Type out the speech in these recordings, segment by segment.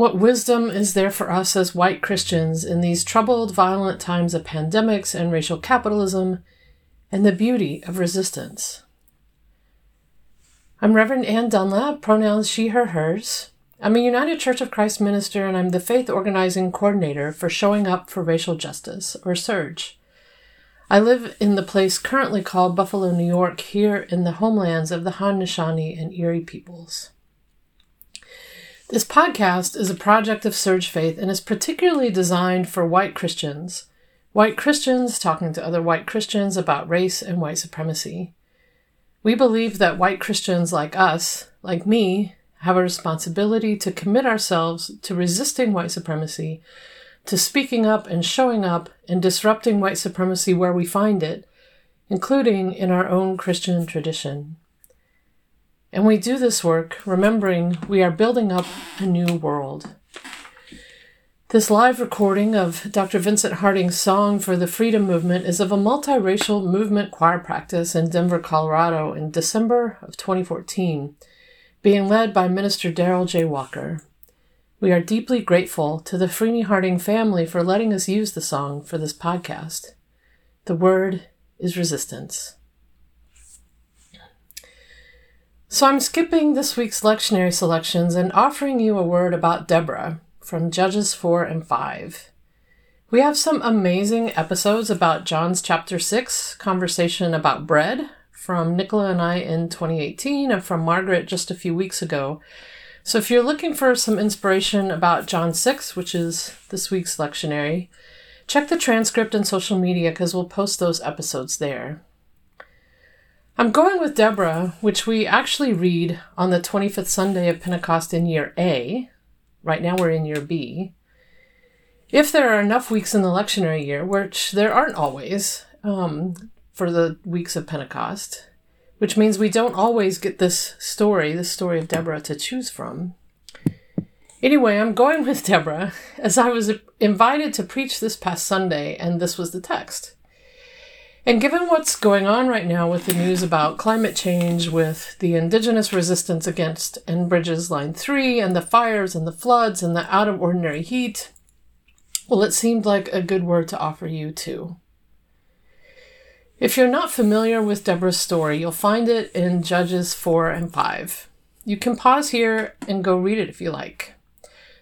What wisdom is there for us as white Christians in these troubled, violent times of pandemics and racial capitalism and the beauty of resistance? I'm Reverend Anne Dunlap, pronouns she, her, hers. I'm a United Church of Christ minister and I'm the faith organizing coordinator for Showing Up for Racial Justice, or SURJ. I live in the place currently called Buffalo, New York, here in the homelands of the Haudenosaunee and Erie peoples. This podcast is a project of SURJ Faith and is particularly designed for white Christians. White Christians talking to other white Christians about race and white supremacy. We believe that white Christians like us, like me, have a responsibility to commit ourselves to resisting white supremacy, to speaking up and showing up and disrupting white supremacy where we find it, including in our own Christian tradition. And we do this work remembering we are building up a new world. This live recording of Dr. Vincent Harding's song for the Freedom Movement is of a multiracial movement choir practice in Denver, Colorado in December of 2014, being led by Minister Daryl J. Walker. We are deeply grateful to the Freeney Harding family for letting us use the song for this podcast. The word is resistance. So I'm skipping this week's lectionary selections and offering you a word about Deborah from Judges 4 and 5. We have some amazing episodes about John's chapter 6, conversation about bread from Nicola and I in 2018 and from Margaret just a few weeks ago. So if you're looking for some inspiration about John 6, which is this week's lectionary, check the transcript and social media because we'll post those episodes there. I'm going with Deborah, which we actually read on the 25th Sunday of Pentecost in year A. Right now we're in year B. If there are enough weeks in the lectionary year, which there aren't always um, for the weeks of Pentecost, which means we don't always get this story, the story of Deborah, to choose from. Anyway, I'm going with Deborah as I was invited to preach this past Sunday, and this was the text. And given what's going on right now with the news about climate change, with the indigenous resistance against Enbridge's Line 3, and the fires and the floods and the out of ordinary heat, well, it seemed like a good word to offer you too. If you're not familiar with Deborah's story, you'll find it in Judges 4 and 5. You can pause here and go read it if you like.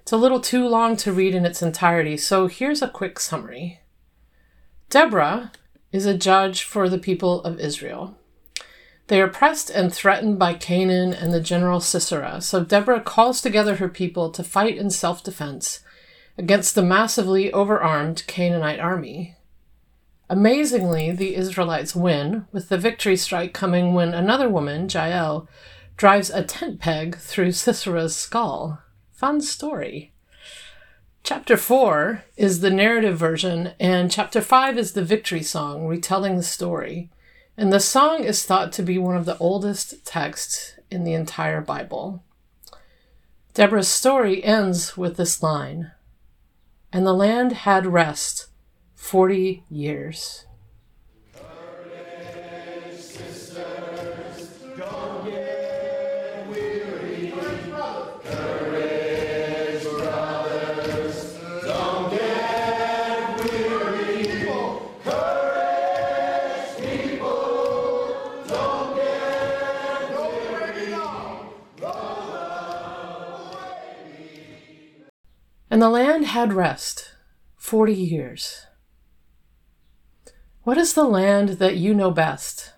It's a little too long to read in its entirety, so here's a quick summary. Deborah, is a judge for the people of Israel. They are pressed and threatened by Canaan and the general Sisera, so Deborah calls together her people to fight in self defense against the massively overarmed Canaanite army. Amazingly, the Israelites win, with the victory strike coming when another woman, Jael, drives a tent peg through Sisera's skull. Fun story. Chapter 4 is the narrative version, and chapter 5 is the victory song retelling the story. And the song is thought to be one of the oldest texts in the entire Bible. Deborah's story ends with this line And the land had rest 40 years. And the land had rest forty years. What is the land that you know best?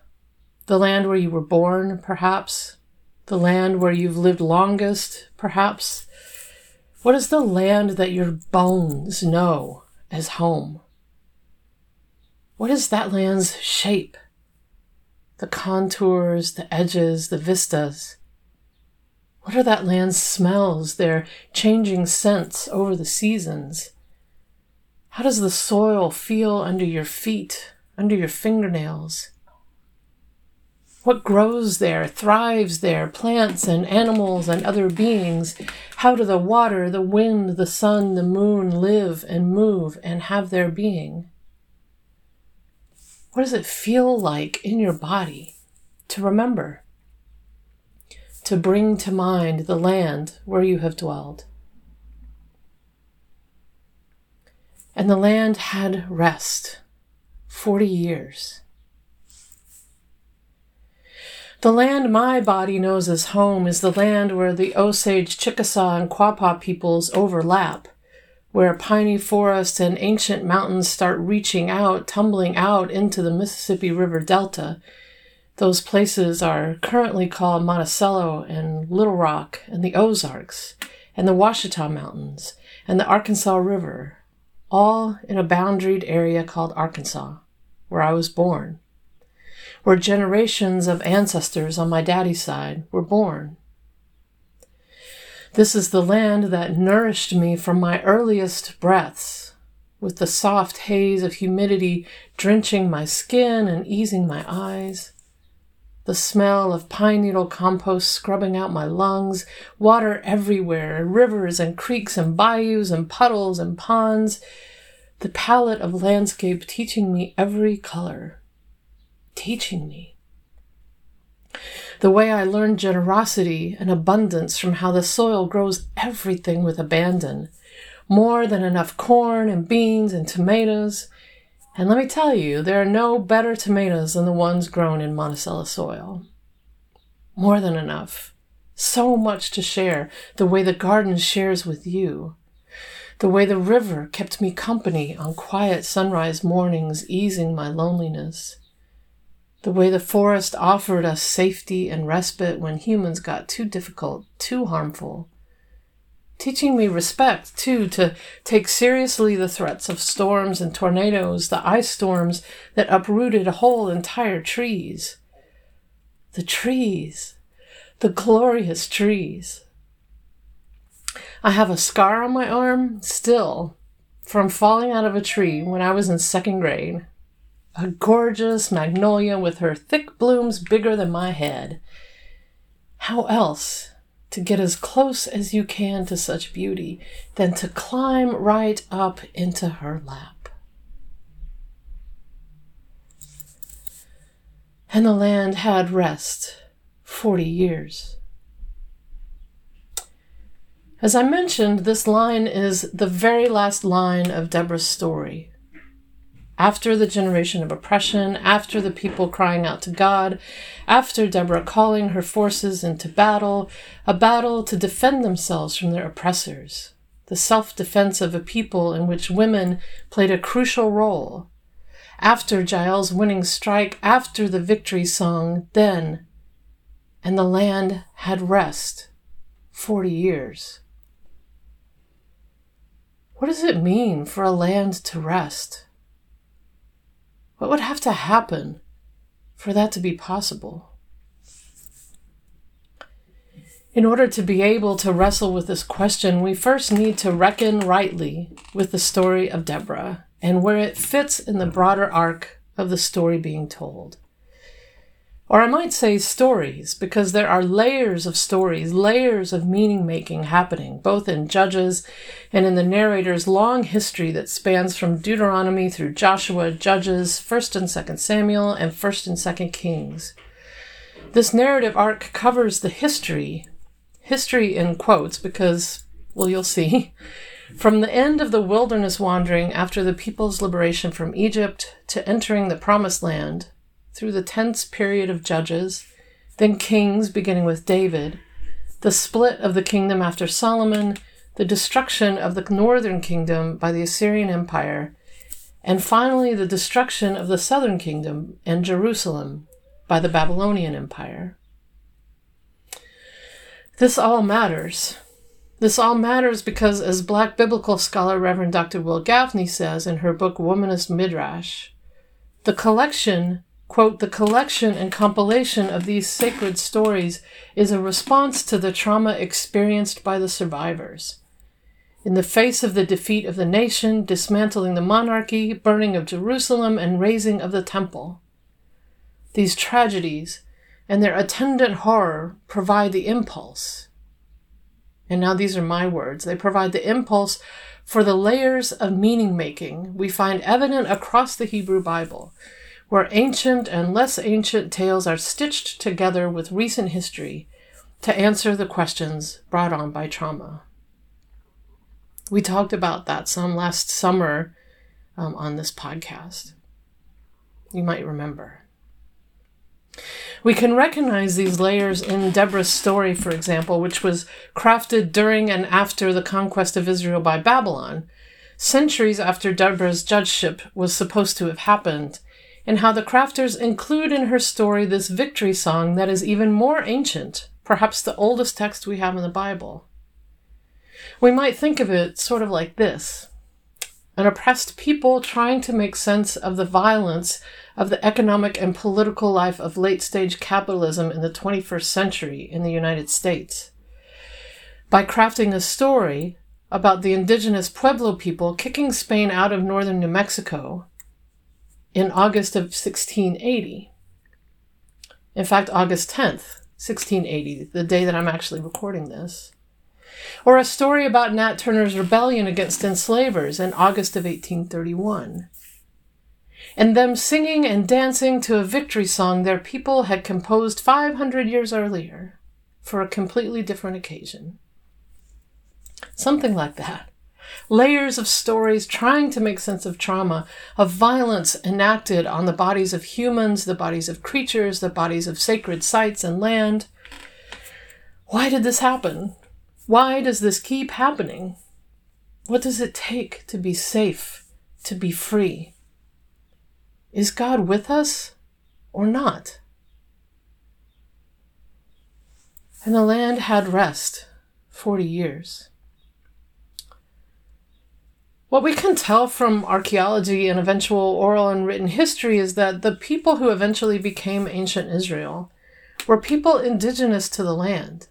The land where you were born, perhaps? The land where you've lived longest, perhaps? What is the land that your bones know as home? What is that land's shape? The contours, the edges, the vistas. What are that land's smells, their changing scents over the seasons? How does the soil feel under your feet, under your fingernails? What grows there, thrives there, plants and animals and other beings? How do the water, the wind, the sun, the moon live and move and have their being? What does it feel like in your body to remember? To bring to mind the land where you have dwelled. And the land had rest 40 years. The land my body knows as home is the land where the Osage, Chickasaw, and Quapaw peoples overlap, where piney forests and ancient mountains start reaching out, tumbling out into the Mississippi River Delta. Those places are currently called Monticello and Little Rock and the Ozarks and the Ouachita Mountains and the Arkansas River, all in a boundaried area called Arkansas, where I was born where generations of ancestors on my daddy's side were born. This is the land that nourished me from my earliest breaths, with the soft haze of humidity drenching my skin and easing my eyes. The smell of pine needle compost scrubbing out my lungs, water everywhere, rivers and creeks and bayous and puddles and ponds, the palette of landscape teaching me every color teaching me. The way I learned generosity and abundance from how the soil grows everything with abandon. More than enough corn and beans and tomatoes. And let me tell you, there are no better tomatoes than the ones grown in Monticello soil. More than enough. So much to share, the way the garden shares with you. The way the river kept me company on quiet sunrise mornings, easing my loneliness the way the forest offered us safety and respite when humans got too difficult, too harmful. Teaching me respect, too, to take seriously the threats of storms and tornadoes, the ice storms that uprooted whole entire trees. The trees, the glorious trees. I have a scar on my arm, still, from falling out of a tree when I was in second grade a gorgeous magnolia with her thick blooms bigger than my head. How else to get as close as you can to such beauty than to climb right up into her lap? And the land had rest forty years. As I mentioned, this line is the very last line of Deborah's story after the generation of oppression, after the people crying out to God, after Deborah calling her forces into battle, a battle to defend themselves from their oppressors, the self defense of a people in which women played a crucial role. After Jael's winning strike, after the victory song, then, and the land had rest 40 years. What does it mean for a land to rest? What would have to happen for that to be possible? In order to be able to wrestle with this question, we first need to reckon rightly with the story of Deborah and where it fits in the broader arc of the story being told. Or I might say stories, because there are layers of stories, layers of meaning making happening, both in Judges and in the narrator's long history that spans from Deuteronomy through Joshua, Judges, 1st and 2nd Samuel, and 1st and 2nd Kings. This narrative arc covers the history, history in quotes, because, well, you'll see, from the end of the wilderness wandering after the people's liberation from Egypt to entering the promised land through the tense period of Judges, then Kings, beginning with David, the split of the kingdom after Solomon, the destruction of the northern kingdom by the Assyrian Empire, and finally the destruction of the southern kingdom and Jerusalem by the Babylonian Empire. This all matters. This all matters because, as black biblical scholar Reverend Dr. Wil Gafney says in her book Womanist Midrash, the collection Quote, the collection and compilation of these sacred stories is a response to the trauma experienced by the survivors. In the face of the defeat of the nation, dismantling the monarchy, burning of Jerusalem, and razing of the temple. These tragedies and their attendant horror provide the impulse. And now these are my words. They provide the impulse for the layers of meaning making we find evident across the Hebrew Bible, where ancient and less ancient tales are stitched together with recent history to answer the questions brought on by trauma. We talked about that some last summer um, on this podcast. You might remember. We can recognize these layers in Deborah's story, for example, which was crafted during and after the conquest of Israel by Babylon, centuries after Deborah's judgeship was supposed to have happened, and how the crafters include in her story this victory song that is even more ancient, perhaps the oldest text we have in the Bible. We might think of it sort of like this an oppressed people trying to make sense of the violence of the economic and political life of late stage capitalism in the 21st century in the United States. By crafting a story about the indigenous Pueblo people kicking Spain out of northern New Mexico in August of 1680. In fact, August 10th, 1680, the day that I'm actually recording this. Or a story about Nat Turner's rebellion against enslavers in August of 1831 and them singing and dancing to a victory song their people had composed 500 years earlier for a completely different occasion. Something like that. Layers of stories trying to make sense of trauma, of violence enacted on the bodies of humans, the bodies of creatures, the bodies of sacred sites and land. Why did this happen? Why does this keep happening? What does it take to be safe, to be free? Is God with us or not? And the land had rest 40 years. What we can tell from archaeology and eventual oral and written history is that the people who eventually became ancient Israel were people indigenous to the land,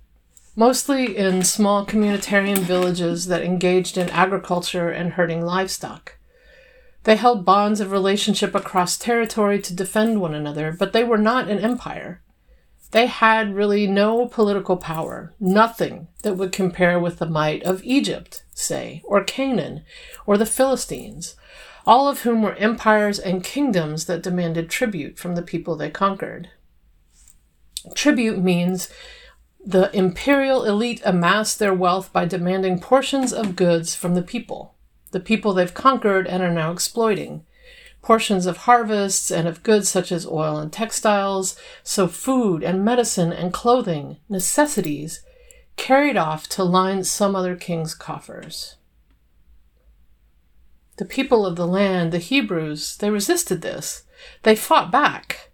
mostly in small communitarian villages that engaged in agriculture and herding livestock. They held bonds of relationship across territory to defend one another, but they were not an empire. They had really no political power, nothing that would compare with the might of Egypt, say, or Canaan, or the Philistines, all of whom were empires and kingdoms that demanded tribute from the people they conquered. Tribute means the imperial elite amassed their wealth by demanding portions of goods from the people the people they've conquered and are now exploiting. Portions of harvests and of goods such as oil and textiles, so food and medicine and clothing, necessities, carried off to line some other king's coffers. The people of the land, the Hebrews, they resisted this. They fought back.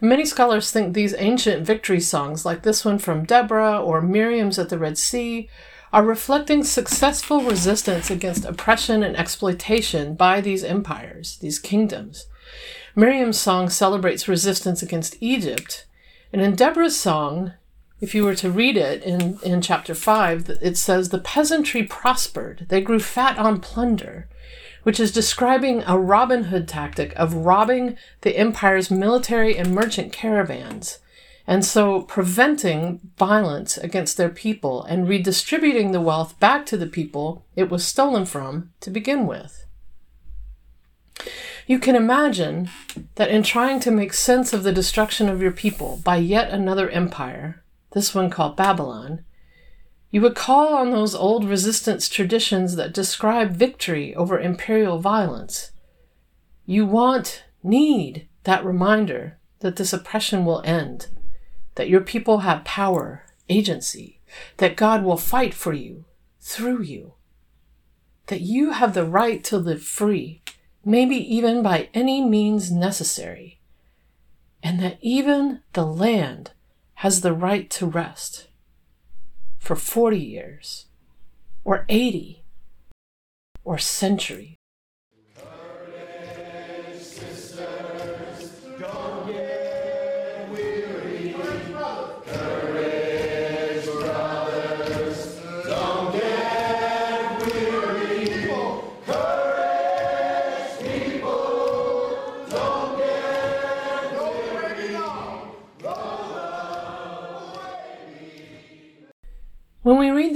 Many scholars think these ancient victory songs, like this one from Deborah or Miriam's at the Red Sea, are reflecting successful resistance against oppression and exploitation by these empires, these kingdoms. Miriam's song celebrates resistance against Egypt, and in Deborah's song, if you were to read it in, in chapter 5, it says, The peasantry prospered, they grew fat on plunder, which is describing a Robin Hood tactic of robbing the empire's military and merchant caravans and so preventing violence against their people and redistributing the wealth back to the people it was stolen from to begin with. You can imagine that in trying to make sense of the destruction of your people by yet another empire, this one called Babylon, you would call on those old resistance traditions that describe victory over imperial violence. You want, need that reminder that this oppression will end that your people have power, agency, that God will fight for you, through you, that you have the right to live free, maybe even by any means necessary, and that even the land has the right to rest for 40 years, or 80, or centuries.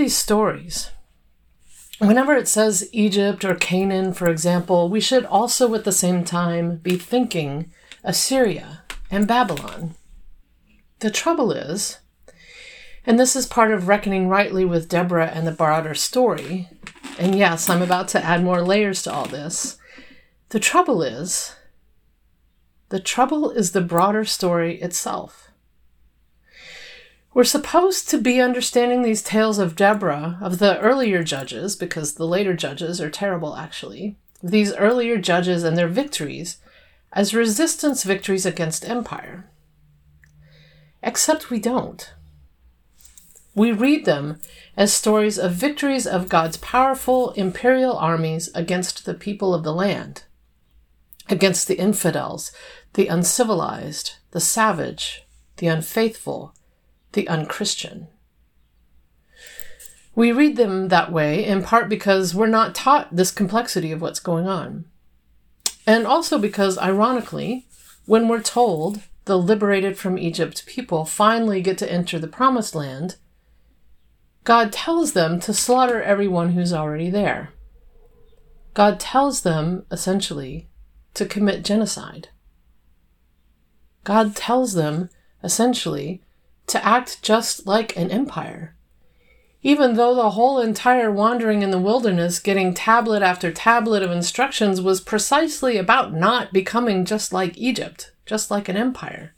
These stories, whenever it says Egypt or Canaan, for example, we should also at the same time be thinking Assyria and Babylon. The trouble is, and this is part of reckoning rightly with Deborah and the broader story, and yes, I'm about to add more layers to all this. The trouble is, the trouble is the broader story itself. We're supposed to be understanding these tales of Deborah, of the earlier judges, because the later judges are terrible actually, these earlier judges and their victories, as resistance victories against empire. Except we don't. We read them as stories of victories of God's powerful imperial armies against the people of the land, against the infidels, the uncivilized, the savage, the unfaithful, the unchristian. We read them that way in part because we're not taught this complexity of what's going on. And also because, ironically, when we're told the liberated from Egypt people finally get to enter the promised land, God tells them to slaughter everyone who's already there. God tells them, essentially, to commit genocide. God tells them, essentially, to act just like an empire. Even though the whole entire wandering in the wilderness, getting tablet after tablet of instructions, was precisely about not becoming just like Egypt, just like an empire,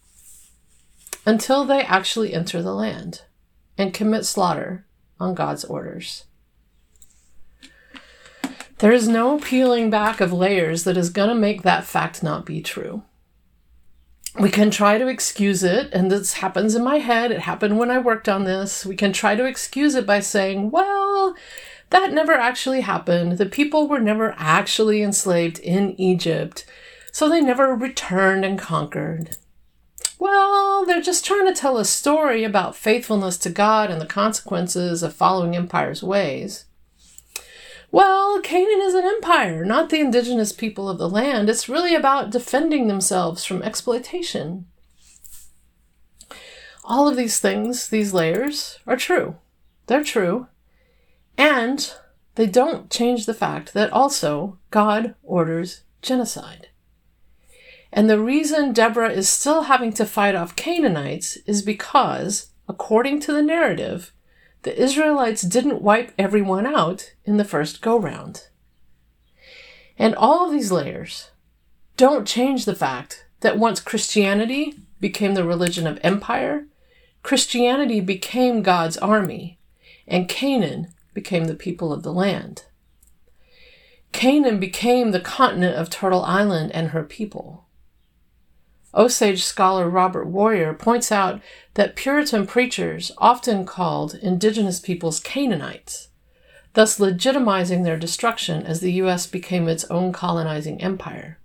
until they actually enter the land and commit slaughter on God's orders. There is no peeling back of layers that is going to make that fact not be true we can try to excuse it, and this happens in my head. It happened when I worked on this. We can try to excuse it by saying, well, that never actually happened. The people were never actually enslaved in Egypt, so they never returned and conquered. Well, they're just trying to tell a story about faithfulness to God and the consequences of following empire's ways. Well, Canaan is an empire, not the indigenous people of the land. It's really about defending themselves from exploitation. All of these things, these layers, are true. They're true. And they don't change the fact that also God orders genocide. And the reason Deborah is still having to fight off Canaanites is because, according to the narrative, the Israelites didn't wipe everyone out in the first go round. And all of these layers don't change the fact that once Christianity became the religion of empire, Christianity became God's army, and Canaan became the people of the land. Canaan became the continent of Turtle Island and her people. Osage scholar Robert Warrior points out that Puritan preachers often called indigenous peoples Canaanites, thus legitimizing their destruction as the U.S. became its own colonizing empire.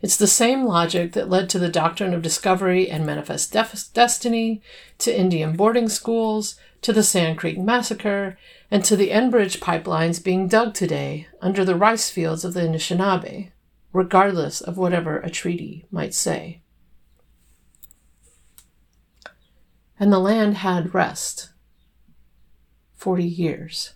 It's the same logic that led to the doctrine of discovery and manifest def- destiny, to Indian boarding schools, to the Sand Creek Massacre, and to the Enbridge pipelines being dug today under the rice fields of the Anishinaabe regardless of whatever a treaty might say. And the land had rest. Forty years.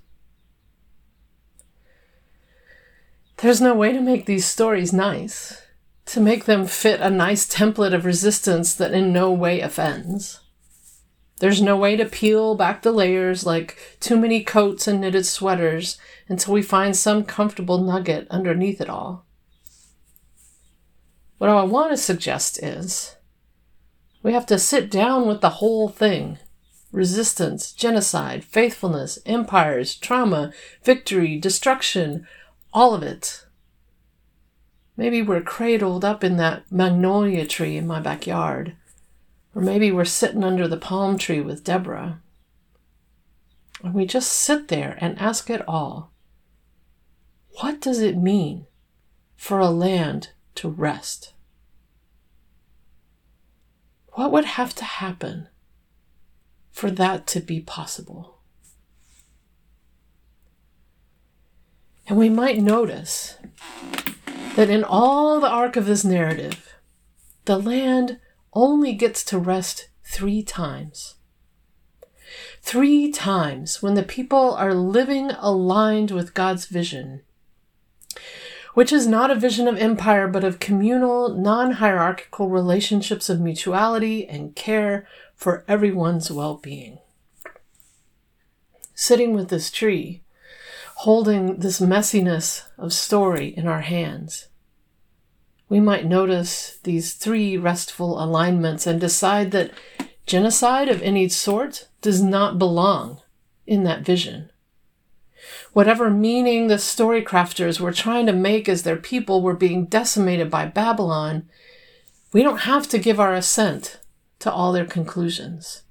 There's no way to make these stories nice, to make them fit a nice template of resistance that in no way offends. There's no way to peel back the layers like too many coats and knitted sweaters until we find some comfortable nugget underneath it all. What I want to suggest is we have to sit down with the whole thing resistance, genocide, faithfulness, empires, trauma, victory, destruction, all of it. Maybe we're cradled up in that magnolia tree in my backyard. Or maybe we're sitting under the palm tree with Deborah. And we just sit there and ask it all. What does it mean for a land to rest? What would have to happen for that to be possible? And we might notice that in all the arc of this narrative, the land only gets to rest three times. Three times when the people are living aligned with God's vision, which is not a vision of empire, but of communal, non hierarchical relationships of mutuality and care for everyone's well being. Sitting with this tree, holding this messiness of story in our hands, we might notice these three restful alignments and decide that genocide of any sort does not belong in that vision. Whatever meaning the story crafters were trying to make as their people were being decimated by Babylon, we don't have to give our assent to all their conclusions.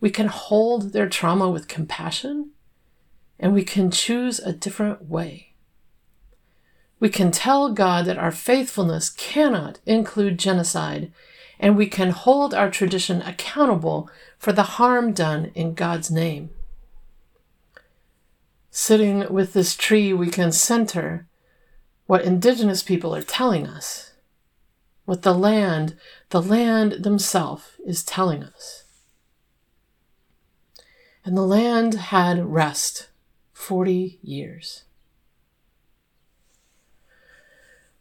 We can hold their trauma with compassion and we can choose a different way. We can tell God that our faithfulness cannot include genocide, and we can hold our tradition accountable for the harm done in God's name. Sitting with this tree, we can center what Indigenous people are telling us, what the land, the land themselves, is telling us. And the land had rest 40 years.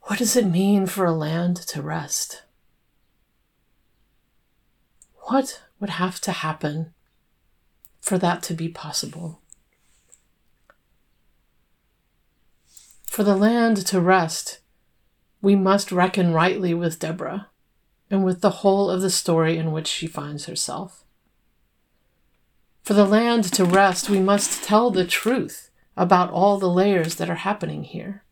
What does it mean for a land to rest? What would have to happen for that to be possible? For the land to rest, we must reckon rightly with Deborah and with the whole of the story in which she finds herself. For the land to rest, we must tell the truth about all the layers that are happening here.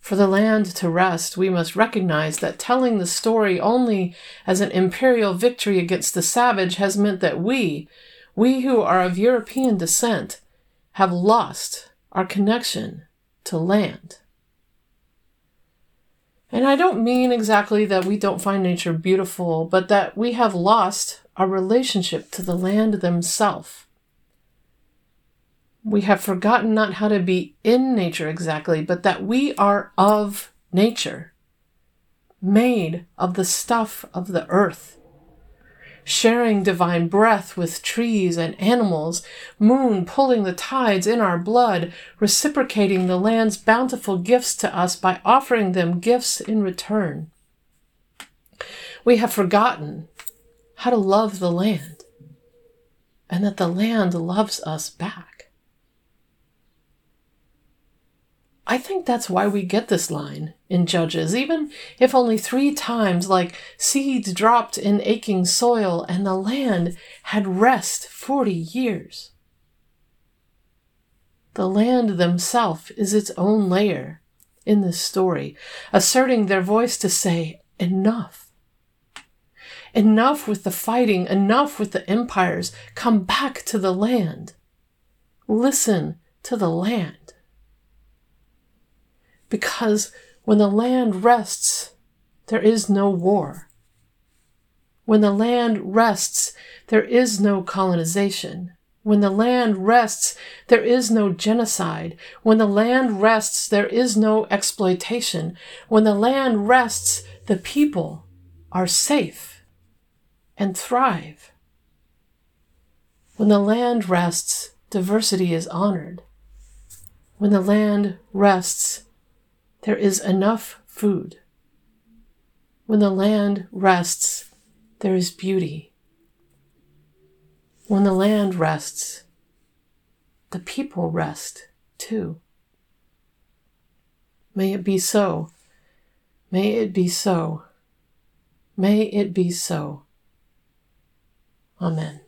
For the land to rest, we must recognize that telling the story only as an imperial victory against the savage has meant that we, we who are of European descent, have lost our connection to land. And I don't mean exactly that we don't find nature beautiful, but that we have lost our relationship to the land themselves. We have forgotten not how to be in nature exactly, but that we are of nature, made of the stuff of the earth, sharing divine breath with trees and animals, moon pulling the tides in our blood, reciprocating the land's bountiful gifts to us by offering them gifts in return. We have forgotten how to love the land, and that the land loves us back. I think that's why we get this line in Judges, even if only three times, like seeds dropped in aching soil, and the land had rest forty years. The land themself is its own layer in this story, asserting their voice to say, Enough. Enough with the fighting, enough with the empires. Come back to the land. Listen to the land. Because when the land rests, there is no war. When the land rests, there is no colonization. When the land rests, there is no genocide. When the land rests, there is no exploitation. When the land rests, the people are safe and thrive. When the land rests, diversity is honored. When the land rests, there is enough food. When the land rests, there is beauty. When the land rests, the people rest too. May it be so. May it be so. May it be so. Amen.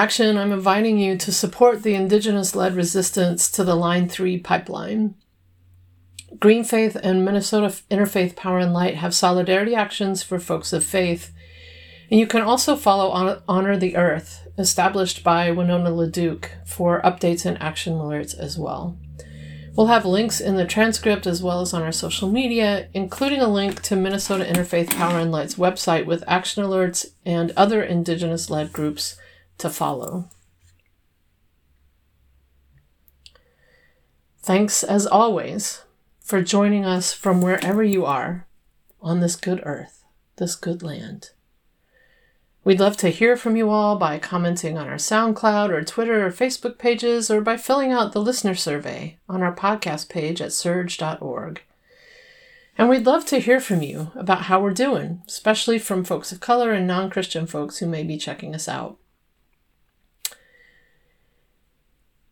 Action, I'm inviting you to support the Indigenous led resistance to the Line 3 pipeline. Green Faith and Minnesota Interfaith Power and Light have solidarity actions for folks of faith, And you can also follow Honor the Earth, established by Winona LaDuke, for updates and action alerts as well. We'll have links in the transcript as well as on our social media, including a link to Minnesota Interfaith Power and Light's website with action alerts and other Indigenous led groups to follow. Thanks, as always, for joining us from wherever you are on this good earth, this good land. We'd love to hear from you all by commenting on our SoundCloud or Twitter or Facebook pages or by filling out the listener survey on our podcast page at surj.org. And we'd love to hear from you about how we're doing, especially from folks of color and non Christian folks who may be checking us out.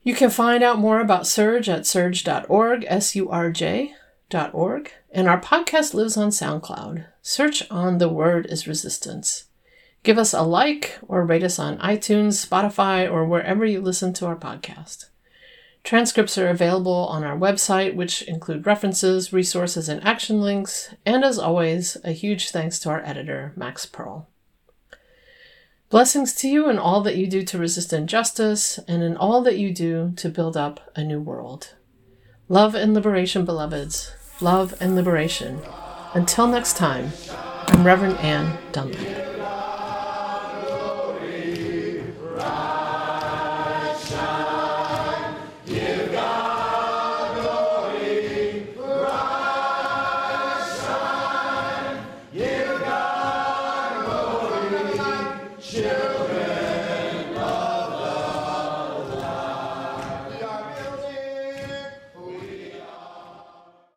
You can find out more about SURJ at surj.org, S U R J.org, and our podcast lives on SoundCloud. Search on The Word is Resistance. Give us a like or rate us on iTunes, Spotify, or wherever you listen to our podcast. Transcripts are available on our website, which include references, resources, and action links. And as always, a huge thanks to our editor, Max Pearl. Blessings to you in all that you do to resist injustice and in all that you do to build up a new world. Love and liberation, beloveds. Love and liberation. Until next time, I'm Reverend Anne Dunlap.